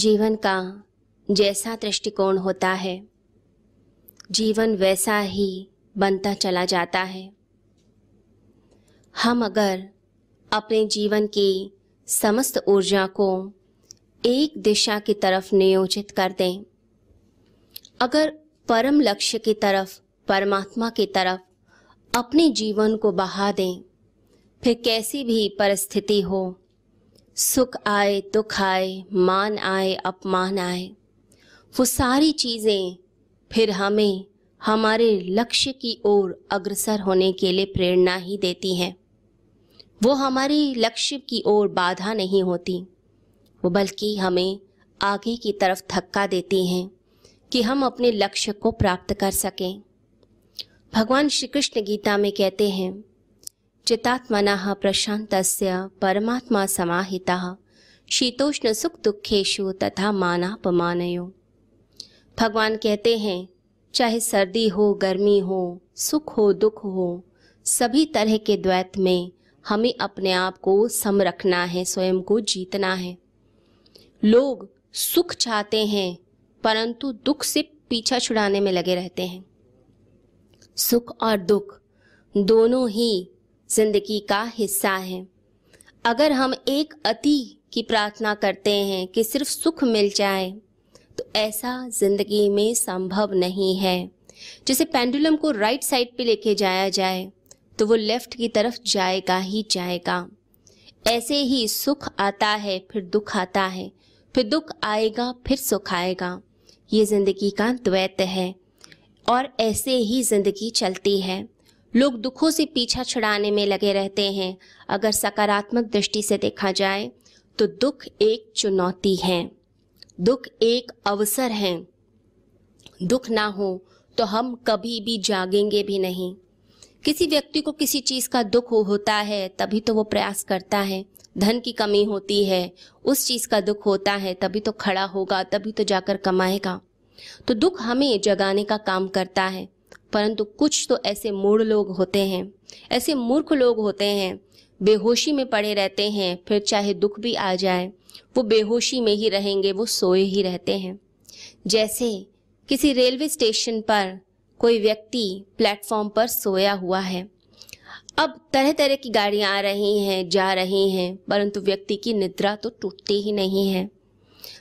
जीवन का जैसा दृष्टिकोण होता है, जीवन वैसा ही बनता चला जाता है। हम अगर अपने जीवन की समस्त ऊर्जा को एक दिशा की तरफ़ नियोजित कर दें, अगर परम लक्ष्य की तरफ़, परमात्मा की तरफ़ अपने जीवन को बहा दें, फिर कैसी भी परिस्थिति हो सुख आए, दुख आए, मान आए, अपमान आए। वो सारी चीज़ें फिर हमें हमारे लक्ष्य की ओर अग्रसर होने के लिए प्रेरणा ही देती हैं। वो हमारी लक्ष्य की ओर बाधा नहीं होती, वो बल्कि हमें आगे की तरफ़ धक्का देती हैं कि हम अपने लक्ष्य को प्राप्त कर सकें। भगवान श्री कृष्ण गीता में कहते हैं चितात्मना प्रशांत परमात्मा समाहिता। शीतोष्ण सुख दुखेशु तथा मानापमानयो। भगवान कहते हैं, चाहे सर्दी हो, गर्मी हो, सुख हो, दुख हो, सभी तरह के द्वैत में हमें अपने आप को सम रखना है, स्वयं को जीतना है। लोग सुख चाहते हैं, परंतु दुख से पीछा छुड़ाने में लगे रहते हैं। सुख और दुख दोनों ही ज़िंदगी का हिस्सा है। अगर हम एक अति की प्रार्थना करते हैं कि सिर्फ़ सुख मिल जाए तो ऐसा ज़िंदगी में संभव नहीं है। जैसे पेंडुलम को राइट साइड पे लेके जाया जाए तो वो लेफ़्ट की तरफ़ जाएगा ही जाएगा। ऐसे ही सुख आता है, फिर दुख आता है। फिर दुख आएगा, फिर सुख आएगा। ये ज़िंदगी का द्वैत है। और ऐसे ही ज़िंदगी चलती है। लोग दुखों से पीछा छुड़ाने में लगे रहते हैं। अगर सकारात्मक दृष्टि से देखा जाए तो दुख एक चुनौती है। दुख एक अवसर है। दुख ना हो तो हम कभी भी जागेंगे भी नहीं। किसी व्यक्ति को किसी चीज़ का दुख हो, होता है, तभी तो वो प्रयास करता है। धन की कमी होती है, उस चीज़ का दुख होता है, तभी तो खड़ा होगा, तभी तो जाकर कमाएगा। तो दुख हमें जगाने का काम करता है। परंतु कुछ तो ऐसे मूड लोग होते हैं, ऐसे मूर्ख लोग होते हैं, बेहोशी में पड़े रहते हैं, फिर चाहे दुख भी आ जाए, वो बेहोशी में ही रहेंगे, वो सोए ही रहते हैं। जैसे किसी रेलवे स्टेशन पर कोई व्यक्ति प्लेटफॉर्म पर सोया हुआ है। अब तरह तरह की गाड़ियाँ आ रही हैं, जा रही हैं, परंतु व्यक्ति की निद्रा तो टूटती ही नहीं है।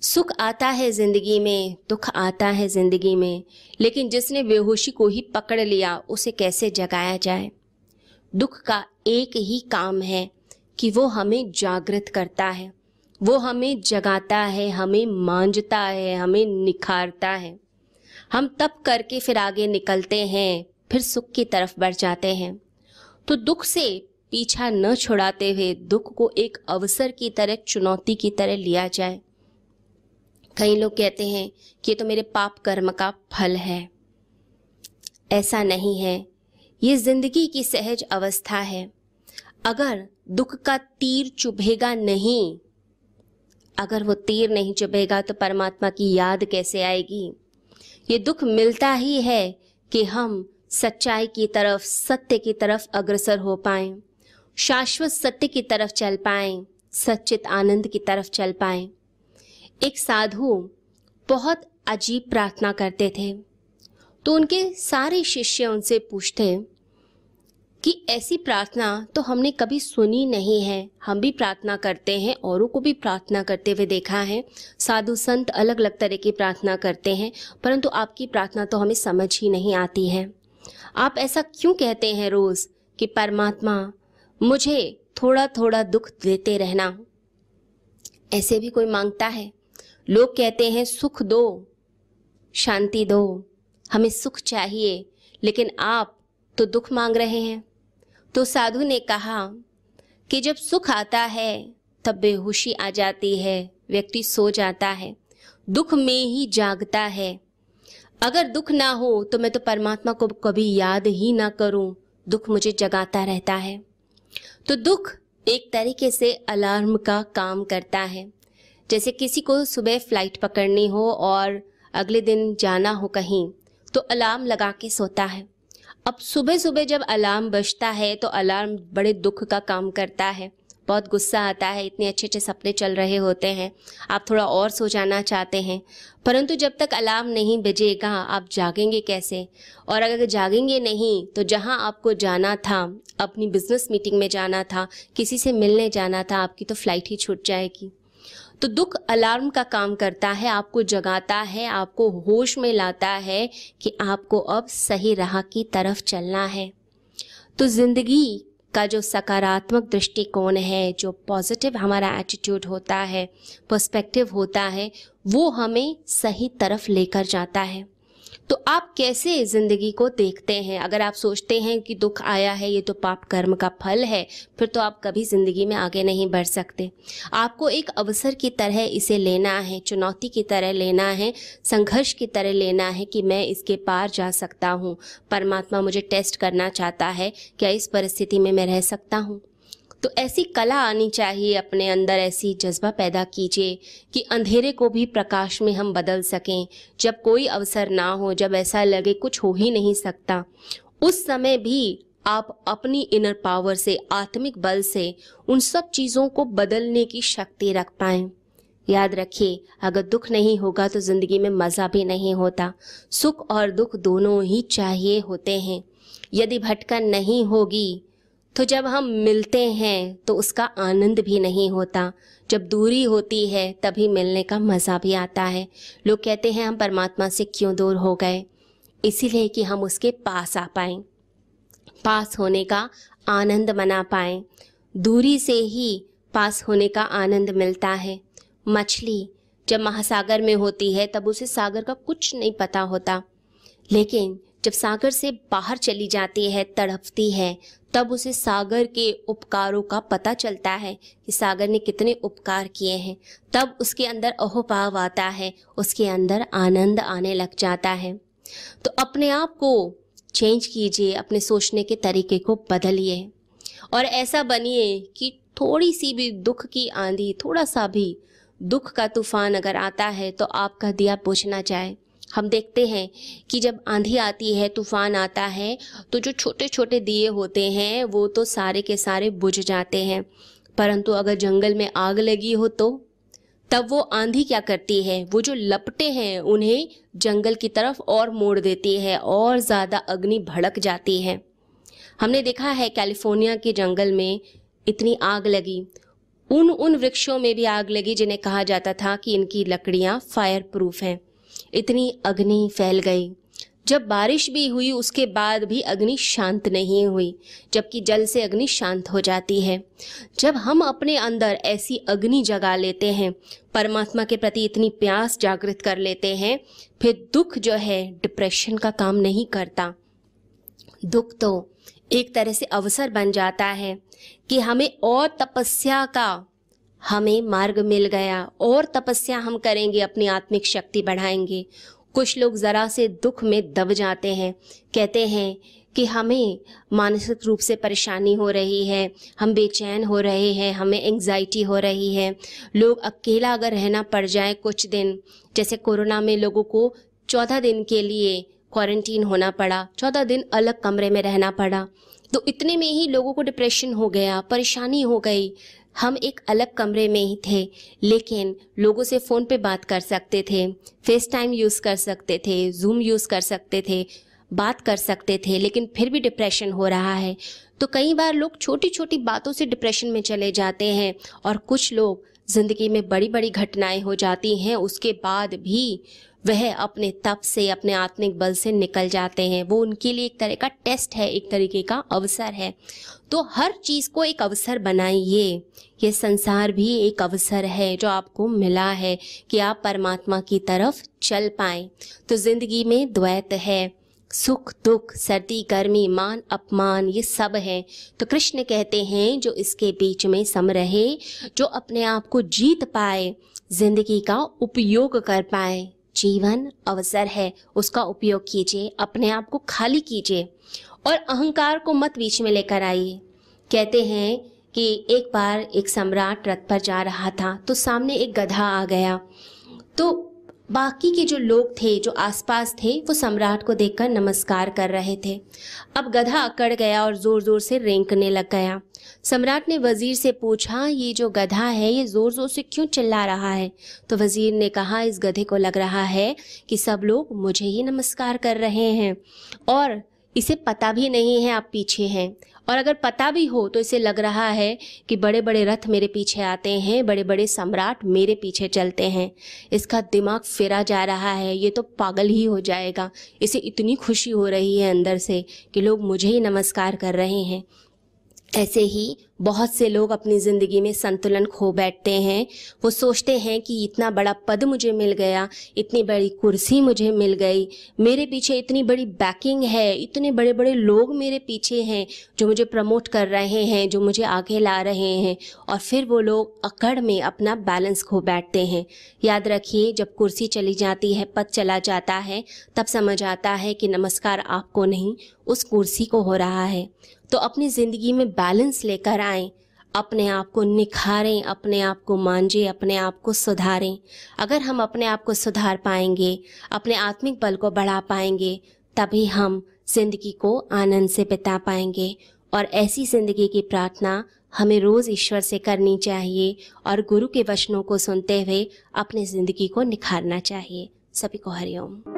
सुख आता है ज़िंदगी में, दुख आता है ज़िंदगी में, लेकिन जिसने बेहोशी को ही पकड़ लिया, उसे कैसे जगाया जाए? दुख का एक ही काम है कि वो हमें जागृत करता है। वो हमें जगाता है, हमें मांझता है, हमें निखारता है। हम तब करके फिर आगे निकलते हैं, फिर सुख की तरफ़ बढ़ जाते हैं। तो दुख से पीछा न छुड़ाते हुए दुख को एक अवसर की तरह, चुनौती की तरह लिया जाए। कई लोग कहते हैं कि ये तो मेरे पाप कर्म का फल है। ऐसा नहीं है। ये ज़िंदगी की सहज अवस्था है। अगर दुख का तीर चुभेगा नहीं, अगर वो तीर नहीं चुभेगा तो परमात्मा की याद कैसे आएगी? ये दुख मिलता ही है कि हम सच्चाई की तरफ़, सत्य की तरफ़ अग्रसर हो पाए, शाश्वत सत्य की तरफ़ चल पाए, सच्चित आनंद की तरफ़ चल पाए। एक साधु बहुत अजीब प्रार्थना करते थे। तो उनके सारे शिष्य उनसे पूछते कि ऐसी प्रार्थना तो हमने कभी सुनी नहीं है। हम भी प्रार्थना करते हैं, औरों को भी प्रार्थना करते हुए देखा है। साधु संत अलग अलग तरह की प्रार्थना करते हैं, परंतु आपकी प्रार्थना तो हमें समझ ही नहीं आती है। आप ऐसा क्यों कहते हैं रोज कि परमात्मा मुझे थोड़ा थोड़ा दुख देते रहना? ऐसे भी कोई माँगता है? लोग कहते हैं, सुख दो, शांति दो, हमें सुख चाहिए, लेकिन आप तो दुख मांग रहे हैं। तो साधु ने कहा कि जब सुख आता है, तब बेहोशी आ जाती है, व्यक्ति सो जाता है, दुख में ही जागता है। अगर दुख ना हो तो मैं तो परमात्मा को कभी याद ही ना करूँ, दुख मुझे जगाता रहता है। तो दुख एक तरीके से अलार्म का काम करता है। जैसे किसी को सुबह फ़्लाइट पकड़नी हो और अगले दिन जाना हो कहीं तो अलार्म लगा के सोता है। अब सुबह सुबह जब अलार्म बजता है तो अलार्म बड़े दुख का काम करता है। बहुत गुस्सा आता है, इतने अच्छे अच्छे सपने चल रहे होते हैं, आप थोड़ा और सो जाना चाहते हैं। परंतु जब तक अलार्म नहीं बजेगा, आप जागेंगे कैसे? और अगर जागेंगे नहीं तो जहाँ आपको जाना था, अपनी बिज़नेस मीटिंग में जाना था, किसी से मिलने जाना था, आपकी तो फ़्लाइट ही छूट जाएगी। तो दुख अलार्म का काम करता है, आपको जगाता है, आपको होश में लाता है कि आपको अब सही राह की तरफ़ चलना है। तो ज़िंदगी का जो सकारात्मक दृष्टिकोण है, जो पॉजिटिव हमारा एटीट्यूड होता है पर्सपेक्टिव होता है, वो हमें सही तरफ़ लेकर जाता है। तो आप कैसे ज़िंदगी को देखते हैं? अगर आप सोचते हैं कि दुख आया है, ये तो पाप कर्म का फल है, फिर तो आप कभी ज़िंदगी में आगे नहीं बढ़ सकते। आपको एक अवसर की तरह इसे लेना है, चुनौती की तरह लेना है, संघर्ष की तरह लेना है कि मैं इसके पार जा सकता हूँ। परमात्मा मुझे टेस्ट करना चाहता है, क्या इस परिस्थिति में मैं रह सकता हूँ? तो ऐसी कला आनी चाहिए, अपने अंदर ऐसी जज्बा पैदा कीजिए कि अंधेरे को भी प्रकाश में हम बदल सकें। जब कोई अवसर ना हो, जब ऐसा लगे कुछ हो ही नहीं सकता, उस समय भी आप अपनी इनर पावर से, आत्मिक बल से उन सब चीज़ों को बदलने की शक्ति रख पाएँ। याद रखिए, अगर दुख नहीं होगा तो ज़िंदगी में मज़ा भी नहीं होता। सुख और दुख दोनों ही चाहिए होते हैं। यदि भटकन नहीं होगी तो जब हम मिलते हैं तो उसका आनंद भी नहीं होता। जब दूरी होती है, तभी मिलने का मज़ा भी आता है। लोग कहते हैं, हम परमात्मा से क्यों दूर हो गए? इसीलिए कि हम उसके पास आ पाए। पास होने का आनंद मना पाए। दूरी से ही पास होने का आनंद मिलता है। मछली जब महासागर में होती है, तब उसे सागर का कुछ नहीं पता होता। लेकिन जब सागर से बाहर चली जाती है तड़पती है, तब उसे सागर के उपकारों का पता चलता है कि सागर ने कितने उपकार किए हैं। तब उसके अंदर अहोभाव आता है, उसके अंदर आनंद आने लग जाता है। तो अपने आप को चेंज कीजिए, अपने सोचने के तरीके को बदलिए। और ऐसा बनिए कि थोड़ी सी भी दुख की आंधी थोड़ा सा भी दुख का तूफ़ान अगर आता है तो आपका दिया बुझ ना जाए हम देखते हैं कि जब आंधी आती है, तूफ़ान आता है तो जो छोटे छोटे दिए होते हैं, वो तो सारे के सारे बुझ जाते हैं। परंतु अगर जंगल में आग लगी हो तो? तब वो आंधी क्या करती है? वो जो लपटे हैं, उन्हें जंगल की तरफ़ और मोड़ देती है और ज़्यादा अग्नि भड़क जाती है। हमने देखा है कैलिफ़ोर्निया के जंगल में इतनी आग लगी। उन उन वृक्षों में भी आग लगी, जिन्हें कहा जाता था कि इनकी लकड़ियाँ फायर प्रूफ हैं। इतनी अग्नि फैल गई। जब बारिश भी हुई, उसके बाद भी अग्नि शांत नहीं हुई, जबकि जल से अग्नि शांत हो जाती है। जब हम अपने अंदर ऐसी अग्नि जगा लेते हैं, परमात्मा के प्रति इतनी प्यास जागृत कर लेते हैं, फिर दुख जो है डिप्रेशन का काम नहीं करता। दुख तो एक तरह से अवसर बन जाता है कि हमें और तपस्या का हमें मार्ग मिल गया और तपस्या हम करेंगे, अपनी आत्मिक शक्ति बढ़ाएँगे। कुछ लोग ज़रा से दुख में दब जाते हैं, कहते हैं कि हमें मानसिक रूप से परेशानी हो रही है, हम बेचैन हो रहे हैं, हमें एंजाइटी हो रही है। लोग अकेला अगर रहना पड़ जाए कुछ दिन, जैसे कोरोना में लोगों को चौदह दिन के लिए क्वारंटीन होना पड़ा, चौदह दिन अलग कमरे में रहना पड़ा। तो इतने में ही लोगों को डिप्रेशन हो गया, परेशानी हो गई। हम एक अलग कमरे में ही थे, लेकिन लोगों से फ़ोन पे बात कर सकते थे फेस टाइम यूज़ कर सकते थे जूम यूज़ कर सकते थे, बात कर सकते थे, लेकिन फिर भी डिप्रेशन हो रहा है। तो कई बार लोग छोटी छोटी बातों से डिप्रेशन में चले जाते हैं और कुछ लोग ज़िंदगी में बड़ी बड़ी घटनाएँ हो जाती हैं, उसके बाद भी वह अपने तप से, अपने आत्मिक बल से निकल जाते हैं। वो उनके लिए एक तरह का टेस्ट है, एक तरीके का अवसर है। तो हर चीज़ को एक अवसर बनाइए। ये संसार भी एक अवसर है जो आपको मिला है कि आप परमात्मा की तरफ़ चल पाए। तो ज़िंदगी में द्वैत है, सुख, दुख, सर्दी, गर्मी, मान, अपमान, ये सब है। तो कृष्ण कहते हैं, जो इसके बीच में सम रहे, जो अपने आप को जीत पाए, ज़िंदगी का उपयोग कर पाए। जीवन अवसर है, उसका उपयोग कीजिए, अपने आप को खाली कीजिए और अहंकार को मत बीच में लेकर आइए। कहते हैं कि एक बार एक सम्राट रथ पर जा रहा था तो सामने एक गधा आ गया। तो बाकी के जो लोग थे, जो आसपास थे, वो सम्राट को देखकर नमस्कार कर रहे थे। अब गधा अकड़ गया और ज़ोर ज़ोर से रेंकने लग गया। सम्राट ने वज़ीर से पूछा, ये जो गधा है, ये ज़ोर ज़ोर से क्यों चिल्ला रहा है? तो वज़ीर ने कहा, इस गधे को लग रहा है कि सब लोग मुझे ही नमस्कार कर रहे हैं और इसे पता भी नहीं है आप पीछे हैं। और अगर पता भी हो तो इसे लग रहा है कि बड़े बड़े रथ मेरे पीछे आते हैं बड़े बड़े सम्राट मेरे पीछे चलते हैं। इसका दिमाग फिरा जा रहा है, ये तो पागल ही हो जाएगा। इसे इतनी खुशी हो रही है अंदर से कि लोग मुझे ही नमस्कार कर रहे हैं। ऐसे ही बहुत से लोग अपनी ज़िंदगी में संतुलन खो बैठते हैं। वो सोचते हैं कि इतना बड़ा पद मुझे मिल गया, इतनी बड़ी कुर्सी मुझे मिल गई, मेरे पीछे इतनी बड़ी बैकिंग है, इतने बड़े बड़े लोग मेरे पीछे हैं जो मुझे प्रमोट कर रहे हैं, जो मुझे आगे ला रहे हैं। और फिर वो लोग अकड़ में अपना बैलेंस खो बैठते हैं। याद रखिए, जब कुर्सी चली जाती है, पद चला जाता है, तब समझ आता है कि नमस्कार आपको नहीं, उस कुर्सी को हो रहा है। तो अपनी ज़िंदगी में बैलेंस लेकर आएँ अपने आप को निखारें, अपने आप को मांझें, अपने आप को सुधारें। अगर हम अपने आप को सुधार पाएँगे, अपने आत्मिक बल को बढ़ा पाएँगे, तभी हम ज़िंदगी को आनंद से बिता पाएँगे। और ऐसी ज़िंदगी की प्रार्थना हमें रोज़ ईश्वर से करनी चाहिए और गुरु के वचनों को सुनते हुए अपनी ज़िंदगी को निखारना चाहिए। सभी को हरिओम।